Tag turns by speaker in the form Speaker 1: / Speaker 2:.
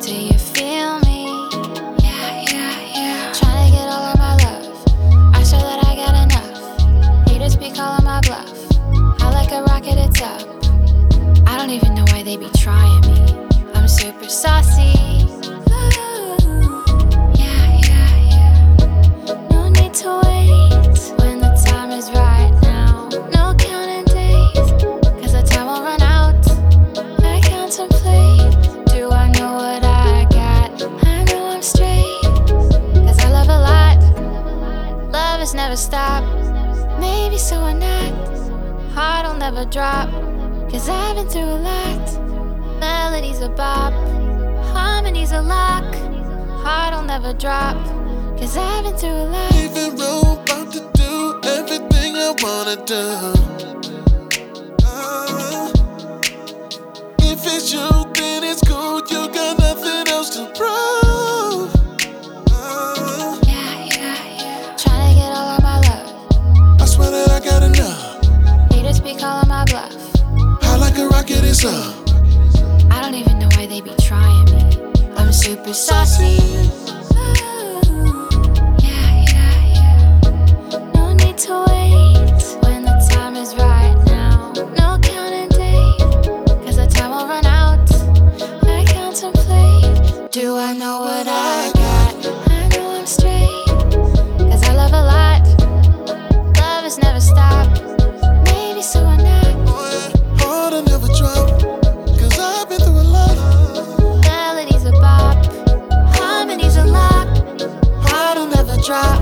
Speaker 1: Do you feel me? Yeah, yeah, yeah. Get all of my love. I show that I got enough. Haters be calling my bluff. I like a rocket, it's. I don't even know why they be trying me. I'm super saucy. Stop. Maybe so or not. Heart'll never drop. Cause I've been through a lot. Melodies a bop. Harmonies a lock. Heart'll never drop. Cause I've been through a lot.
Speaker 2: Leaving room, about to do everything I wanna do. I
Speaker 1: don't even know why they be trying me. I'm super saucy. Yeah, yeah, yeah. No need to wait when the time is right now. No counting the time will run out. I contemplate. Do I know what I got? I know I'm straight. try.